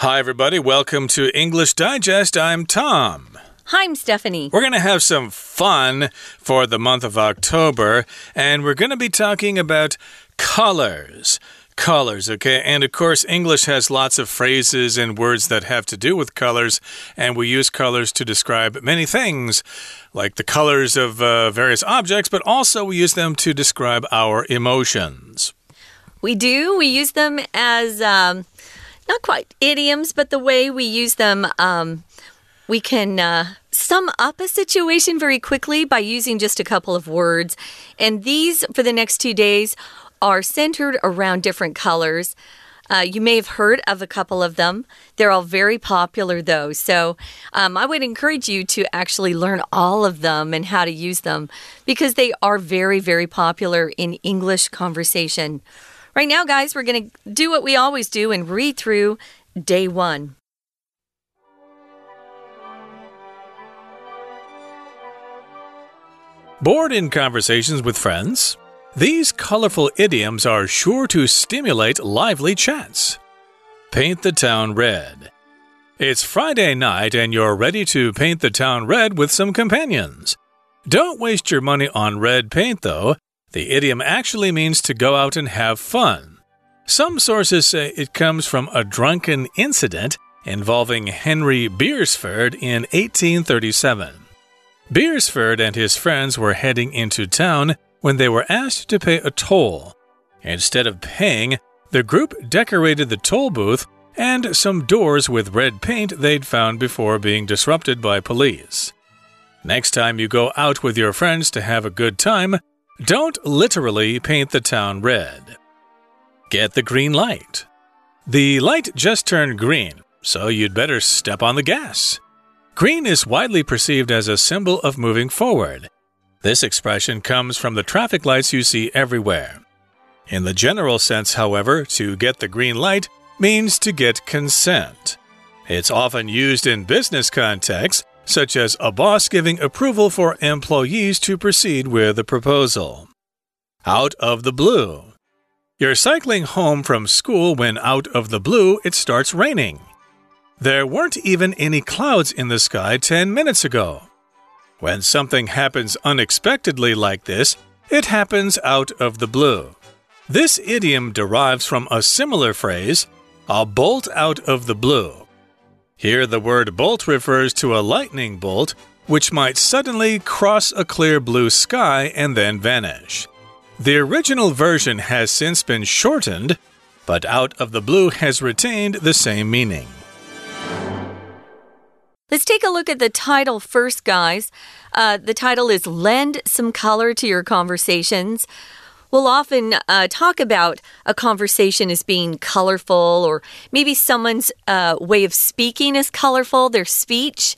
Hi, everybody. Welcome to English Digest. I'm Tom. Hi, I'm Stephanie. We're going to have some fun for the month of October, and we're going to be talking about colors. Colors, okay? And of course, English has lots of phrases and words that have to do with colors, and we use colors to describe many things, like the colors of uh, various objects, but also we use them to describe our emotions. We do. We use them as. Um not quite idioms, but the way we use them, um, we can uh, sum up a situation very quickly by using just a couple of words. And these, for the next two days, are centered around different colors. Uh, you may have heard of a couple of them. They're all very popular, though. So um, I would encourage you to actually learn all of them and how to use them because they are very, very popular in English conversation. Right now, guys, we're going to do what we always do and read through day one. Bored in conversations with friends? These colorful idioms are sure to stimulate lively chats. Paint the town red. It's Friday night and you're ready to paint the town red with some companions. Don't waste your money on red paint, though, the idiom actually means to go out and have fun. Some sources say it comes from a drunken incident involving Henry Beresford in 1837. Beresford and his friends were heading into town when they were asked to pay a toll. Instead of paying, the group decorated the toll booth and some doors with red paint they'd found before being disrupted by police. Next time you go out with your friends to have a good time, don't literally paint the town red. Get the green light. The light just turned green, so you'd better step on the gas. Green is widely perceived as a symbol of moving forward. This expression comes from the traffic lights you see everywhere. In the general sense, however, to get the green light means to get consent. It's often used in business contexts such as a boss giving approval for employees to proceed with a proposal. Out of the blue. You're cycling home from school when out of the blue it starts raining. There weren't even any clouds in the sky 10 minutes ago. When something happens unexpectedly like this, it happens out of the blue. This idiom derives from a similar phrase, a bolt out of the blue. Here, the word bolt refers to a lightning bolt, which might suddenly cross a clear blue sky and then vanish. The original version has since been shortened, but out of the blue has retained the same meaning. Let's take a look at the title first, guys. Uh, the title is Lend Some Color to Your Conversations we'll often uh, talk about a conversation as being colorful, or maybe someone's uh, way of speaking is colorful, their speech.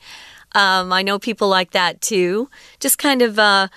Um, I know people like that too. Just kind of. Uh,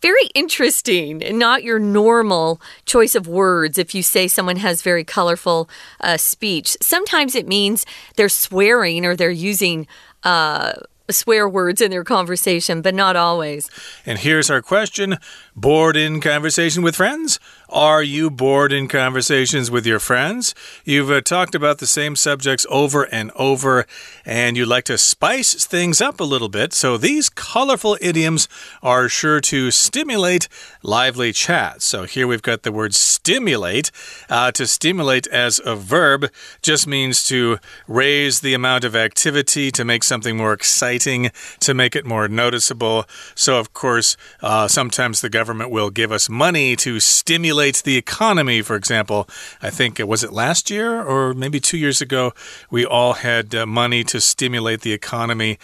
very interesting and not your normal choice of words if you say someone has very colorful uh, speech. Sometimes it means they're swearing or they're using uh, swear words in their conversation, but not always. And here's our question Bored in conversation with friends? Are you bored in conversations with your friends? You've uh, talked about the same subjects over and over, and you'd like to spice things up a little bit. So these colorful idioms are sure to stimulate lively chat. So here we've got the word stimulate. Uh, to stimulate as a verb just means to raise the amount of activity, to make something more exciting, to make it more noticeable. So, of course, uh, sometimes the government will give us money to stimulate the economy, for example. I think, uh, was it last year or maybe two years ago? We all had uh, money to stimulate the economy.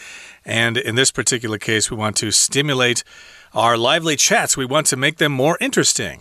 And in this particular case, we want to stimulate our lively chats. We want to make them more interesting.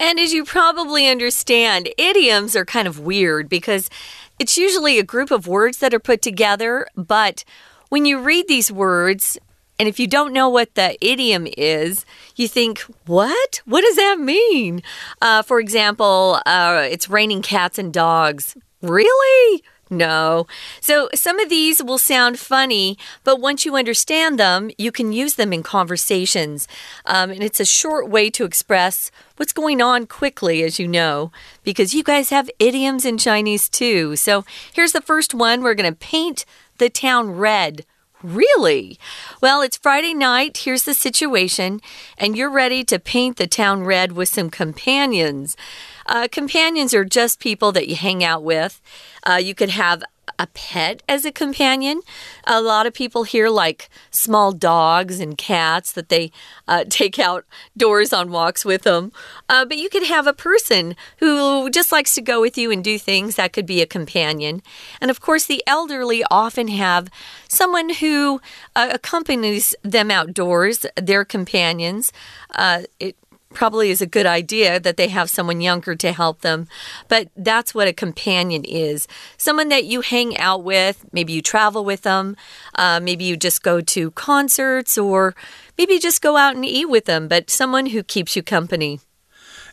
And as you probably understand, idioms are kind of weird because it's usually a group of words that are put together, but when you read these words, and if you don't know what the idiom is, you think, what? What does that mean? Uh, for example, uh, it's raining cats and dogs. Really? No. So some of these will sound funny, but once you understand them, you can use them in conversations. Um, and it's a short way to express what's going on quickly, as you know, because you guys have idioms in Chinese too. So here's the first one we're going to paint the town red. Really? Well, it's Friday night. Here's the situation, and you're ready to paint the town red with some companions. Uh, companions are just people that you hang out with. Uh, you could have a pet as a companion. A lot of people here like small dogs and cats that they uh, take outdoors on walks with them. Uh, but you could have a person who just likes to go with you and do things. That could be a companion. And of course, the elderly often have someone who uh, accompanies them outdoors, their companions. Uh, it probably is a good idea that they have someone younger to help them. But that's what a companion is someone that you hang out with. Maybe you travel with them. Uh, maybe you just go to concerts or maybe just go out and eat with them, but someone who keeps you company.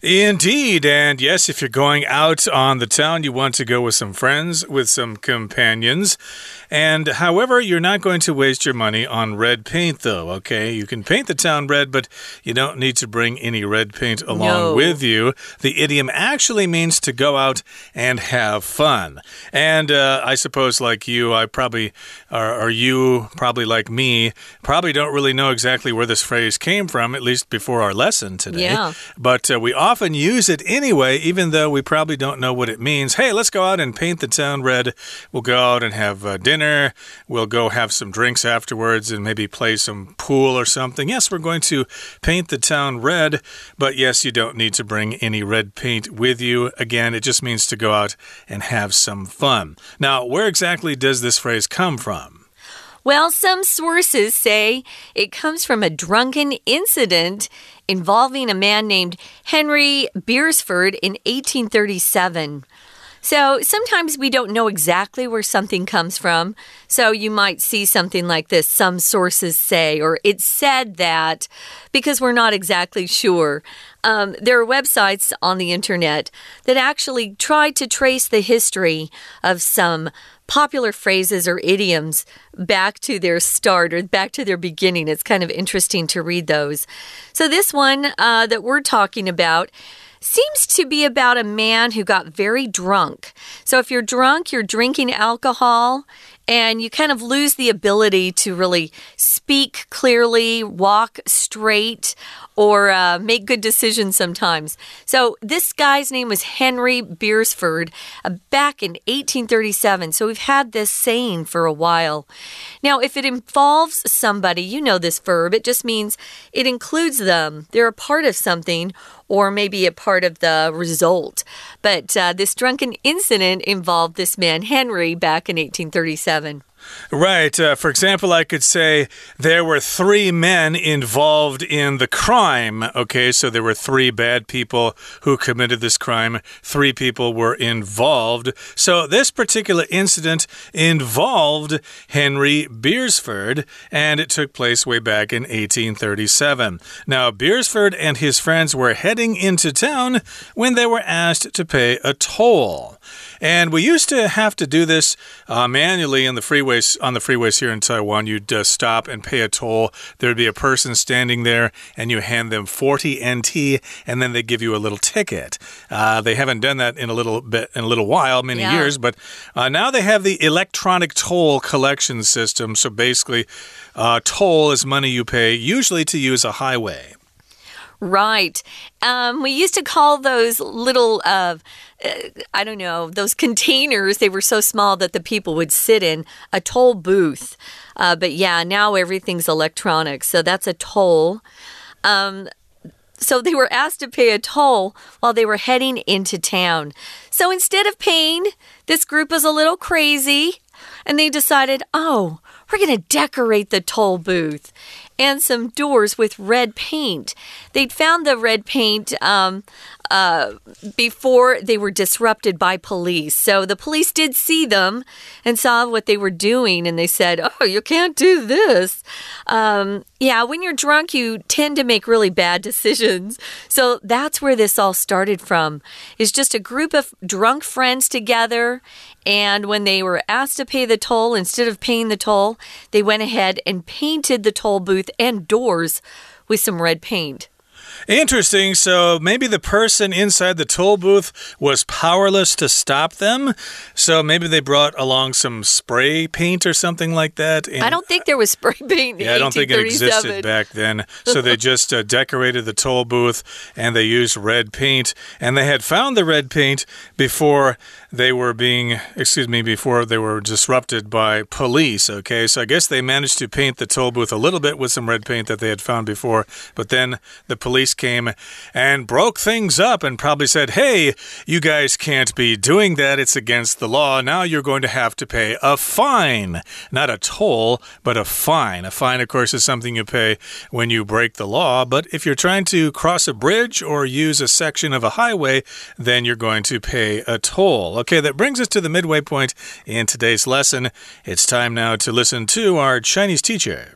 Indeed. And yes, if you're going out on the town, you want to go with some friends, with some companions. And however, you're not going to waste your money on red paint, though, okay? You can paint the town red, but you don't need to bring any red paint along No. with you. The idiom actually means to go out and have fun. And uh, I suppose, like you, I probably, or, or you, probably like me, probably don't really know exactly where this phrase came from, at least before our lesson today. Yeah. But uh, we often use it anyway, even though we probably don't know what it means. Hey, let's go out and paint the town red. We'll go out and have uh, dinner. We'll go have some drinks afterwards and maybe play some pool or something. Yes, we're going to paint the town red, but yes, you don't need to bring any red paint with you. Again, it just means to go out and have some fun. Now, where exactly does this phrase come from? Well, some sources say it comes from a drunken incident involving a man named Henry Beresford in 1837. So sometimes we don't know exactly where something comes from. So you might see something like this some sources say, or it said that, because we're not exactly sure. Um, there are websites on the internet that actually try to trace the history of some popular phrases or idioms back to their start or back to their beginning. It's kind of interesting to read those. So, this one uh, that we're talking about seems to be about a man who got very drunk. So, if you're drunk, you're drinking alcohol. And you kind of lose the ability to really speak clearly, walk straight, or uh, make good decisions sometimes. So, this guy's name was Henry Beresford uh, back in 1837. So, we've had this saying for a while. Now, if it involves somebody, you know this verb, it just means it includes them. They're a part of something or maybe a part of the result. But uh, this drunken incident involved this man, Henry, back in 1837. Right. Uh, for example, I could say there were three men involved in the crime. Okay, so there were three bad people who committed this crime. Three people were involved. So this particular incident involved Henry Beresford, and it took place way back in 1837. Now, Beresford and his friends were heading into town when they were asked to pay a toll. And we used to have to do this uh, manually in the freeways on the freeways here in Taiwan. You'd uh, stop and pay a toll. There'd be a person standing there, and you hand them 40 NT, and then they give you a little ticket. Uh, they haven't done that in a little bit in a little while, many Yeah. years, but uh, now they have the electronic toll collection system. So basically, uh, toll is money you pay, usually to use a highway. Right. Um, we used to call those little, uh, uh, I don't know, those containers, they were so small that the people would sit in a toll booth. Uh, but yeah, now everything's electronic. So that's a toll. Um, so they were asked to pay a toll while they were heading into town. So instead of paying, this group was a little crazy and they decided, oh, we're going to decorate the toll booth and some doors with red paint. They'd found the red paint um, uh, before they were disrupted by police. So the police did see them and saw what they were doing, and they said, Oh, you can't do this. Um, yeah, when you're drunk, you tend to make really bad decisions. So that's where this all started from. Is just a group of drunk friends together. And when they were asked to pay the toll, instead of paying the toll, they went ahead and painted the toll booth and doors with some red paint. Interesting. So maybe the person inside the toll booth was powerless to stop them. So maybe they brought along some spray paint or something like that. I don't think there was spray paint. yeah, I don't think it existed back then. So they just uh, decorated the toll booth and they used red paint. And they had found the red paint before they were being, excuse me, before they were disrupted by police. Okay, so I guess they managed to paint the toll booth a little bit with some red paint that they had found before, but then the police came and broke things up and probably said, hey, you guys can't be doing that. It's against the law. Now you're going to have to pay a fine. Not a toll, but a fine. A fine, of course, is something you pay when you break the law, but if you're trying to cross a bridge or use a section of a highway, then you're going to pay a toll. Okay, that brings us to the midway point in today's lesson. It's time now to listen to our Chinese teacher.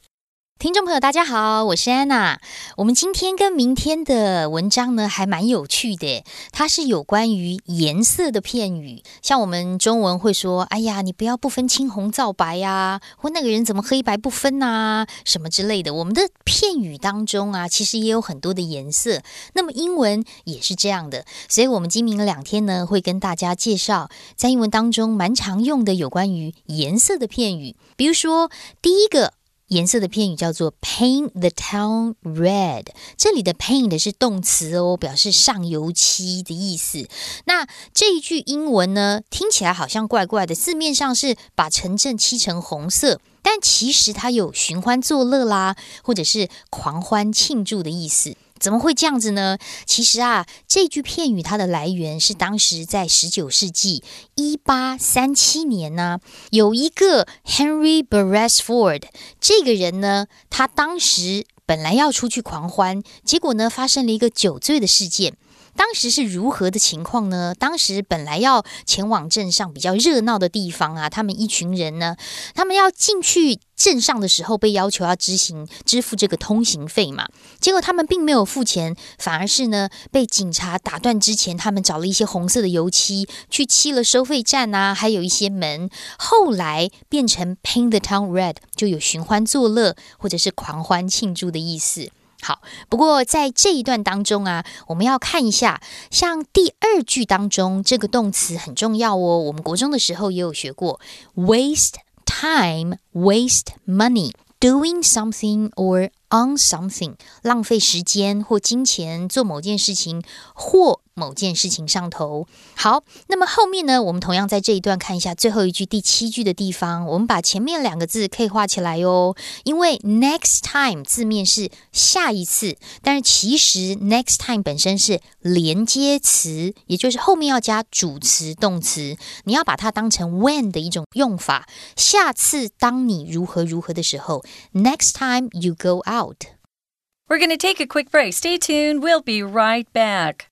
听众朋友，大家好，我是安娜。我们今天跟明天的文章呢，还蛮有趣的。它是有关于颜色的片语，像我们中文会说：“哎呀，你不要不分青红皂白呀，或那个人怎么黑白不分呐，什么之类的。”我们的片语当中啊，其实也有很多的颜色。那么英文也是这样的，所以我们今明两天呢，会跟大家介绍在英文当中蛮常用的有关于颜色的片语。比如说第一个。颜色的片语叫做 paint the town red。这里的 paint 是动词哦，表示上油漆的意思。那这一句英文呢，听起来好像怪怪的，字面上是把城镇漆成红色，但其实它有寻欢作乐啦，或者是狂欢庆祝的意思。怎么会这样子呢？其实啊，这句片语它的来源是当时在十九世纪一八三七年呢，有一个 Henry Beresford 这个人呢，他当时本来要出去狂欢，结果呢，发生了一个酒醉的事件。当时是如何的情况呢？当时本来要前往镇上比较热闹的地方啊，他们一群人呢，他们要进去镇上的时候，被要求要执行支付这个通行费嘛。结果他们并没有付钱，反而是呢被警察打断之前，他们找了一些红色的油漆去漆了收费站啊，还有一些门。后来变成 paint the town red，就有寻欢作乐或者是狂欢庆祝的意思。好，不过在这一段当中啊，我们要看一下，像第二句当中这个动词很重要哦。我们国中的时候也有学过，waste time, waste money, doing something or on something，浪费时间或金钱做某件事情或。某件事情上头。好，那么后面呢？我们同样在这一段看一下最后一句第七句的地方，我们把前面两个字可以画起来哟。因为 next time 字面是下一次，但是其实 next time 本身是连接词，也就是后面要加主词动词，你要把它当成 when 的一种用法。下次当你如何如何的时候，next time you go out。We're going to take a quick break. Stay tuned. We'll be right back.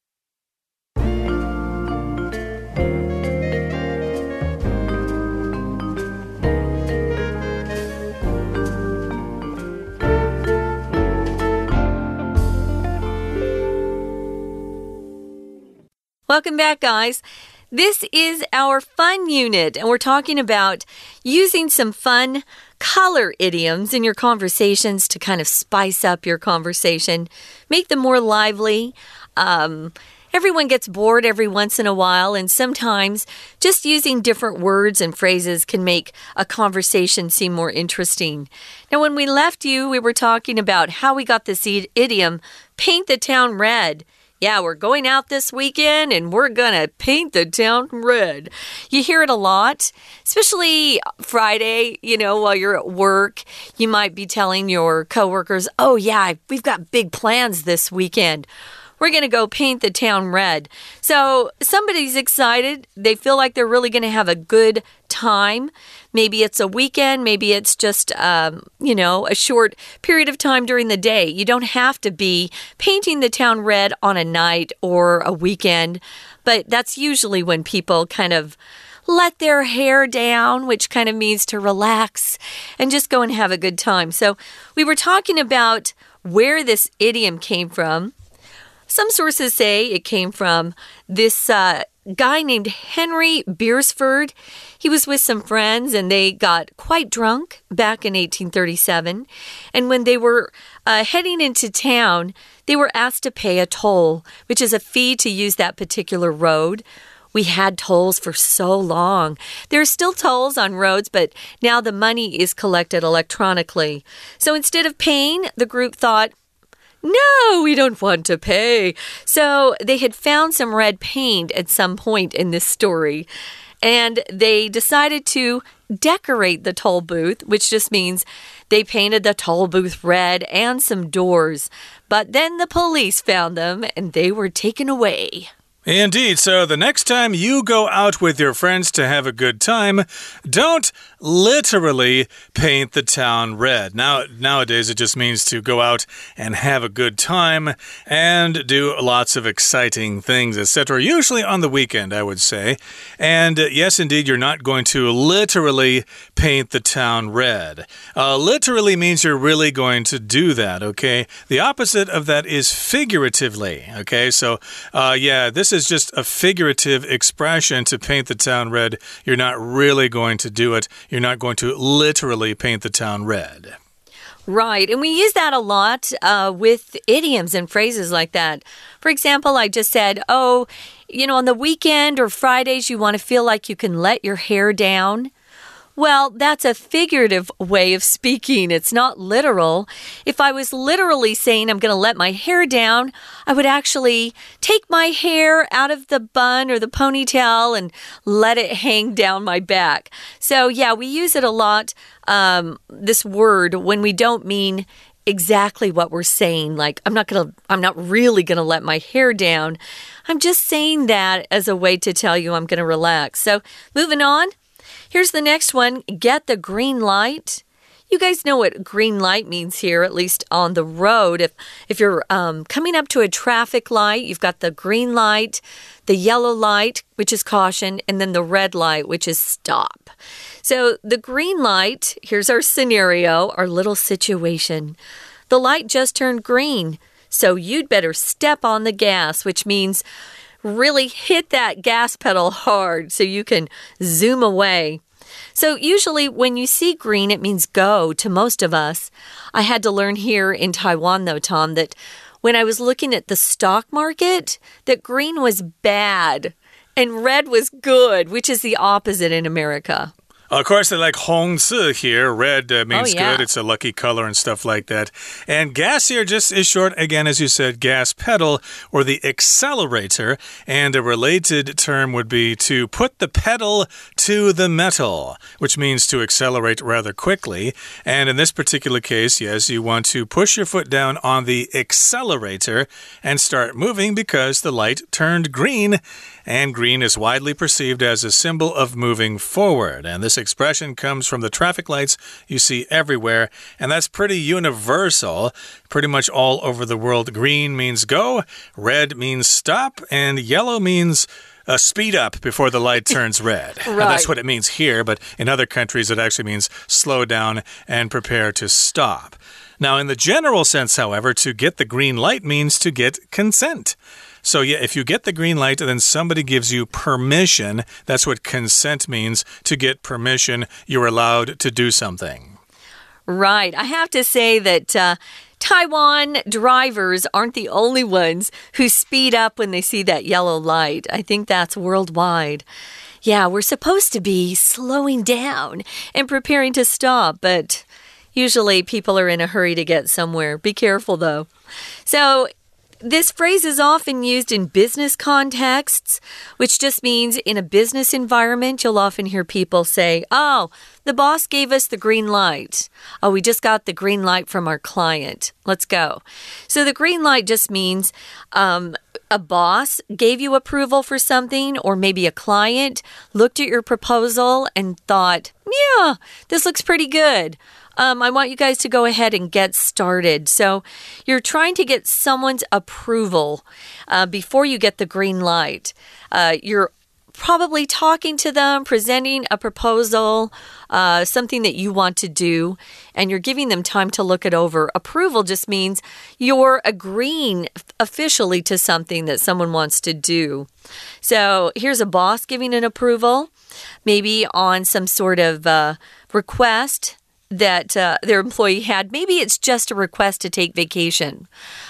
Welcome back, guys. This is our fun unit, and we're talking about using some fun color idioms in your conversations to kind of spice up your conversation, make them more lively. Um, everyone gets bored every once in a while, and sometimes just using different words and phrases can make a conversation seem more interesting. Now, when we left you, we were talking about how we got this idiom paint the town red. Yeah, we're going out this weekend and we're gonna paint the town red. You hear it a lot, especially Friday, you know, while you're at work. You might be telling your coworkers, oh, yeah, we've got big plans this weekend. we're going to go paint the town red. So somebody's excited. They feel like they're really going to have a good time. Maybe it's a weekend, maybe it's just, um, you know, a short period of time during the day. You don't have to be painting the town red on a night or a weekend, but that's usually when people kind of let their hair down, which kind of means to relax and just go and have a good time. So, we were talking about where this idiom came from. Some sources say it came from this uh, guy named Henry Beresford. He was with some friends and they got quite drunk back in 1837. And when they were uh, heading into town, they were asked to pay a toll, which is a fee to use that particular road. We had tolls for so long. There are still tolls on roads, but now the money is collected electronically. So instead of paying, the group thought, no, we don't want to pay. So they had found some red paint at some point in this story. And they decided to decorate the toll booth, which just means they painted the toll booth red and some doors. But then the police found them and they were taken away. Indeed. So the next time you go out with your friends to have a good time, don't literally paint the town red. Now, nowadays, it just means to go out and have a good time and do lots of exciting things, etc. Usually on the weekend, I would say. And uh, yes, indeed, you're not going to literally paint the town red. Uh, literally means you're really going to do that, okay? The opposite of that is figuratively, okay? So, uh, yeah, this is is just a figurative expression to paint the town red. You're not really going to do it. You're not going to literally paint the town red. Right. And we use that a lot uh, with idioms and phrases like that. For example, I just said, oh, you know, on the weekend or Fridays, you want to feel like you can let your hair down. Well, that's a figurative way of speaking. It's not literal. If I was literally saying I'm going to let my hair down, I would actually take my hair out of the bun or the ponytail and let it hang down my back. So, yeah, we use it a lot, um, this word, when we don't mean exactly what we're saying. Like, I'm not going to, I'm not really going to let my hair down. I'm just saying that as a way to tell you I'm going to relax. So, moving on. Here's the next one get the green light. You guys know what green light means here, at least on the road. If if you're um, coming up to a traffic light, you've got the green light, the yellow light, which is caution, and then the red light, which is stop. So the green light, here's our scenario, our little situation. The light just turned green, so you'd better step on the gas, which means really hit that gas pedal hard so you can zoom away. So, usually, when you see green, it means go to most of us. I had to learn here in Taiwan, though, Tom, that when I was looking at the stock market, that green was bad and red was good, which is the opposite in America. Of course, they like Hong Zi here. Red uh, means oh, yeah. good. It's a lucky color and stuff like that. And gas here just is short, again, as you said, gas pedal or the accelerator. And a related term would be to put the pedal to the metal, which means to accelerate rather quickly. And in this particular case, yes, you want to push your foot down on the accelerator and start moving because the light turned green and green is widely perceived as a symbol of moving forward. And this expression comes from the traffic lights you see everywhere, and that's pretty universal, pretty much all over the world. Green means go, red means stop, and yellow means uh, speed up before the light turns red. right. that's what it means here, but in other countries, it actually means slow down and prepare to stop. Now, in the general sense, however, to get the green light means to get consent. So, yeah, if you get the green light, then somebody gives you permission. That's what consent means. To get permission, you're allowed to do something. Right. I have to say that. Uh, Taiwan drivers aren't the only ones who speed up when they see that yellow light. I think that's worldwide. Yeah, we're supposed to be slowing down and preparing to stop, but usually people are in a hurry to get somewhere. Be careful though. So, this phrase is often used in business contexts, which just means in a business environment, you'll often hear people say, Oh, the boss gave us the green light. Oh, we just got the green light from our client. Let's go. So the green light just means um, a boss gave you approval for something, or maybe a client looked at your proposal and thought, Yeah, this looks pretty good um, I want you guys to go ahead and get started. So you're trying to get someone's approval uh, before you get the green light. Uh, you're probably talking to them, presenting a proposal, uh, something that you want to do, and you're giving them time to look it over. Approval just means you're agreeing officially to something that someone wants to do. So here's a boss giving an approval, maybe on some sort of uh, request that uh, their employee had. Maybe it's just a request to take vacation.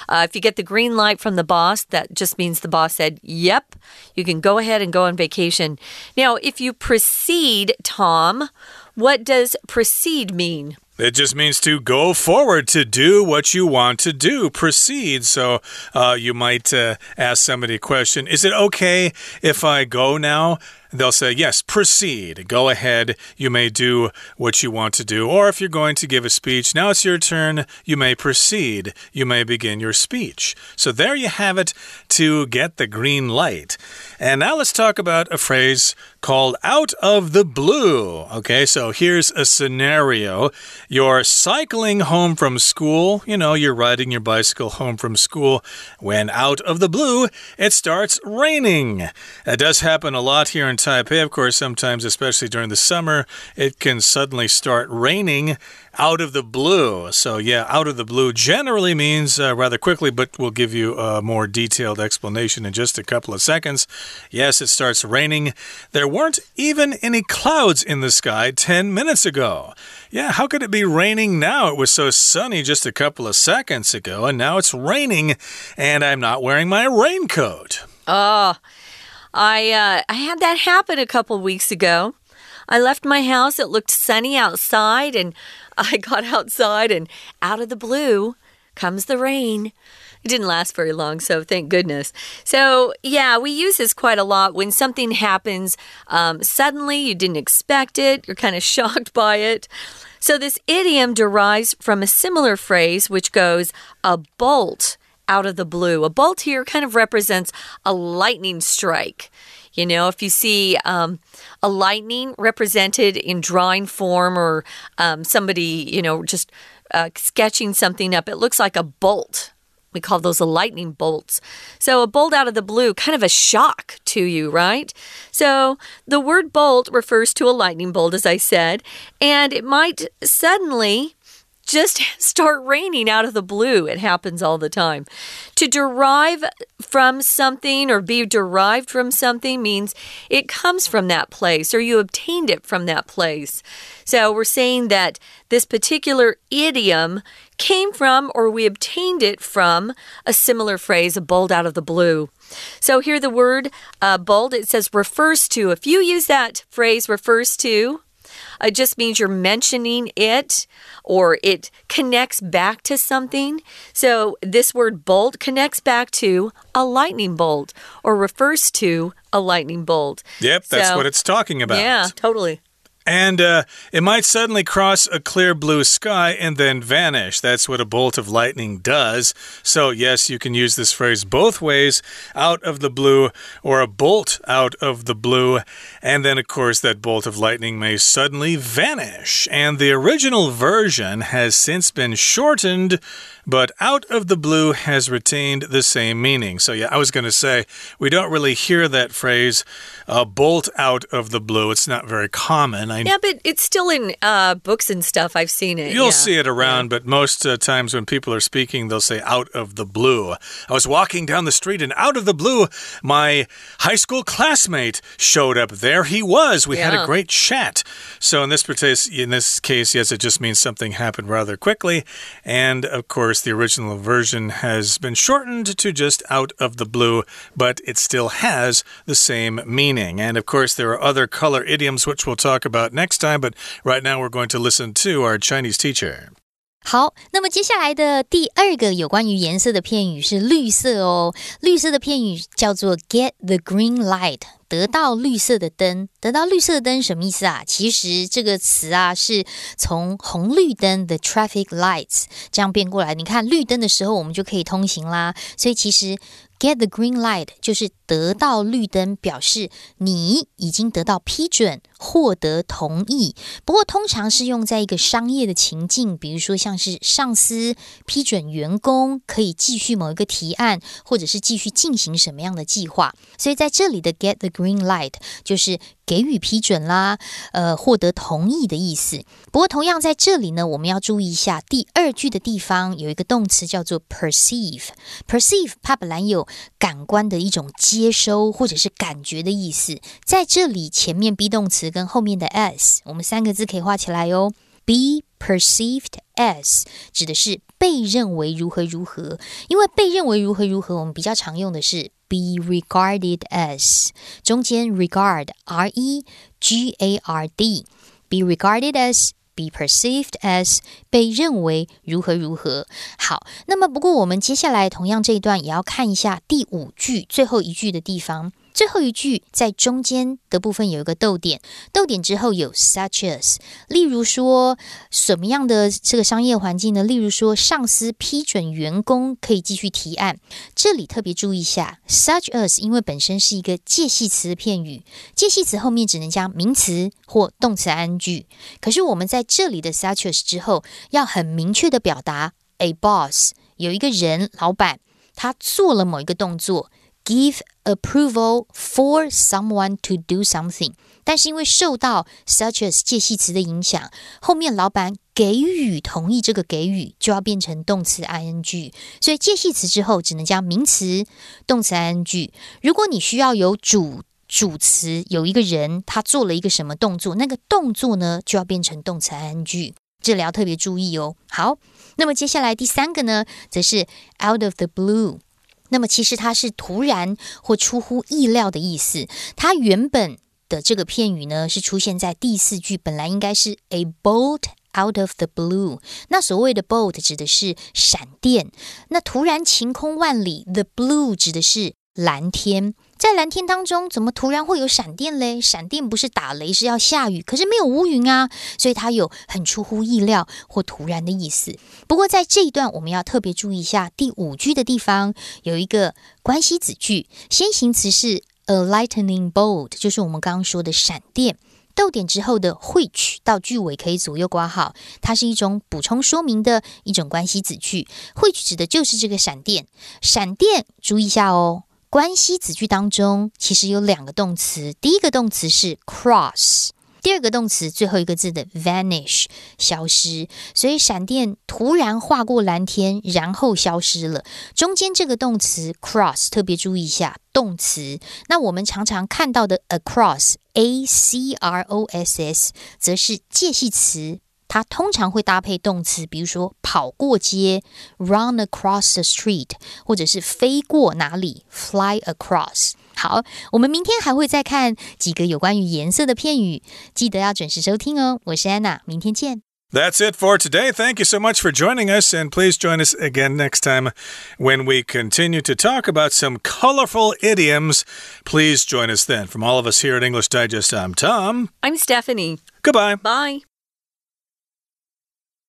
Uh, if you get the green light from the boss, that just means the boss said, Yep, you can go ahead and go on vacation. Now, if you proceed, Tom, what does proceed mean? It just means to go forward, to do what you want to do, proceed. So uh, you might uh, ask somebody a question Is it okay if I go now? They'll say, Yes, proceed. Go ahead. You may do what you want to do. Or if you're going to give a speech, now it's your turn. You may proceed. You may begin your speech. So there you have it to get the green light. And now let's talk about a phrase called out of the blue. Okay, so here's a scenario. You're cycling home from school. You know, you're riding your bicycle home from school. When out of the blue, it starts raining. That does happen a lot here in Taipei, of course, sometimes, especially during the summer, it can suddenly start raining out of the blue. So, yeah, out of the blue generally means uh, rather quickly, but we'll give you a more detailed explanation in just a couple of seconds. Yes, it starts raining. There weren't even any clouds in the sky 10 minutes ago. Yeah, how could it be raining now? It was so sunny just a couple of seconds ago, and now it's raining, and I'm not wearing my raincoat. Oh, I uh, I had that happen a couple weeks ago. I left my house. It looked sunny outside, and I got outside, and out of the blue comes the rain. It didn't last very long, so thank goodness. So, yeah, we use this quite a lot when something happens um, suddenly, you didn't expect it, you're kind of shocked by it. So, this idiom derives from a similar phrase which goes a bolt out of the blue. A bolt here kind of represents a lightning strike. You know, if you see um, a lightning represented in drawing form or um, somebody, you know, just uh, sketching something up, it looks like a bolt. We call those a lightning bolts. So, a bolt out of the blue, kind of a shock to you, right? So, the word bolt refers to a lightning bolt, as I said, and it might suddenly just start raining out of the blue. It happens all the time. To derive from something or be derived from something means it comes from that place or you obtained it from that place. So we're saying that this particular idiom came from or we obtained it from a similar phrase, a bolt out of the blue. So here the word uh, bold, it says refers to. If you use that phrase refers to, it just means you're mentioning it or it connects back to something. So this word bolt connects back to a lightning bolt or refers to a lightning bolt. Yep, that's so, what it's talking about. Yeah, totally. And uh, it might suddenly cross a clear blue sky and then vanish. That's what a bolt of lightning does. So, yes, you can use this phrase both ways out of the blue or a bolt out of the blue. And then, of course, that bolt of lightning may suddenly vanish. And the original version has since been shortened but out of the blue has retained the same meaning. So, yeah, I was going to say, we don't really hear that phrase, uh, bolt out of the blue. It's not very common. I, yeah, but it's still in uh, books and stuff. I've seen it. You'll yeah. see it around, yeah. but most uh, times when people are speaking, they'll say out of the blue. I was walking down the street, and out of the blue, my high school classmate showed up. There he was. We yeah. had a great chat. So, in this, in this case, yes, it just means something happened rather quickly. And, of course, course, the original version has been shortened to just out of the blue, but it still has the same meaning. And of course, there are other color idioms which we'll talk about next time, but right now we're going to listen to our Chinese teacher. 好，那么接下来的第二个有关于颜色的片语是绿色哦。绿色的片语叫做 get the green light， 得到绿色的灯。得到绿色的灯什么意思啊？其实这个词啊是从红绿灯 the traffic lights 这样变过来。你看绿灯的时候，我们就可以通行啦。所以其实。Get the green light 就是得到绿灯，表示你已经得到批准，获得同意。不过通常是用在一个商业的情境，比如说像是上司批准员工可以继续某一个提案，或者是继续进行什么样的计划。所以在这里的 get the green light 就是。给予批准啦，呃，获得同意的意思。不过，同样在这里呢，我们要注意一下第二句的地方有一个动词叫做 perceive。perceive 它本来有感官的一种接收或者是感觉的意思，在这里前面 be 动词跟后面的 s，我们三个字可以画起来哟。be perceived as 指的是被认为如何如何，因为被认为如何如何，我们比较常用的是。be regarded as 中间 regard r e g a r d be regarded as be perceived as 被认为如何如何好。那么不过我们接下来同样这一段也要看一下第五句最后一句的地方。 最后一句在中间的部分有一个逗点，逗点之后有 such as，例如说什么样的这个商业环境呢？例如说上司批准员工可以继续提案，这里特别注意一下 such as，因为本身是一个介系词的片语，介系词后面只能加名词或动词 ing，可是我们在这里的 such as 之后要很明确的表达 a boss 有一个人老板他做了某一个动作。Give approval for someone to do something，但是因为受到 such as 介系词的影响，后面老板给予同意，这个给予就要变成动词 ing，所以介系词之后只能加名词动词 ing。如果你需要有主主词，有一个人他做了一个什么动作，那个动作呢就要变成动词 ing，这里要特别注意哦。好，那么接下来第三个呢，则是 out of the blue。那么其实它是突然或出乎意料的意思。它原本的这个片语呢，是出现在第四句，本来应该是 a bolt out of the blue。那所谓的 bolt 指的是闪电，那突然晴空万里，the blue 指的是蓝天。在蓝天当中，怎么突然会有闪电嘞？闪电不是打雷，是要下雨，可是没有乌云啊，所以它有很出乎意料或突然的意思。不过在这一段，我们要特别注意一下第五句的地方有一个关系子句，先行词是 a lightning bolt，就是我们刚刚说的闪电。逗点之后的 which 到句尾可以左右挂号，它是一种补充说明的一种关系子句。which 指的就是这个闪电。闪电，注意一下哦。关系子句当中，其实有两个动词。第一个动词是 cross，第二个动词最后一个字的 vanish，消失。所以闪电突然划过蓝天，然后消失了。中间这个动词 cross 特别注意一下，动词。那我们常常看到的 across，a c r o s s，则是介系词。它通常会搭配动词，比如说跑过街 （run across the street） 或者是飞过哪里 （fly across）。好，我们明天还会再看几个有关于颜色的片语，记得要准时收听哦。我是安娜，明天见。That's it for today. Thank you so much for joining us, and please join us again next time when we continue to talk about some colorful idioms. Please join us then. From all of us here at English Digest, I'm Tom. I'm Stephanie. Goodbye. Bye.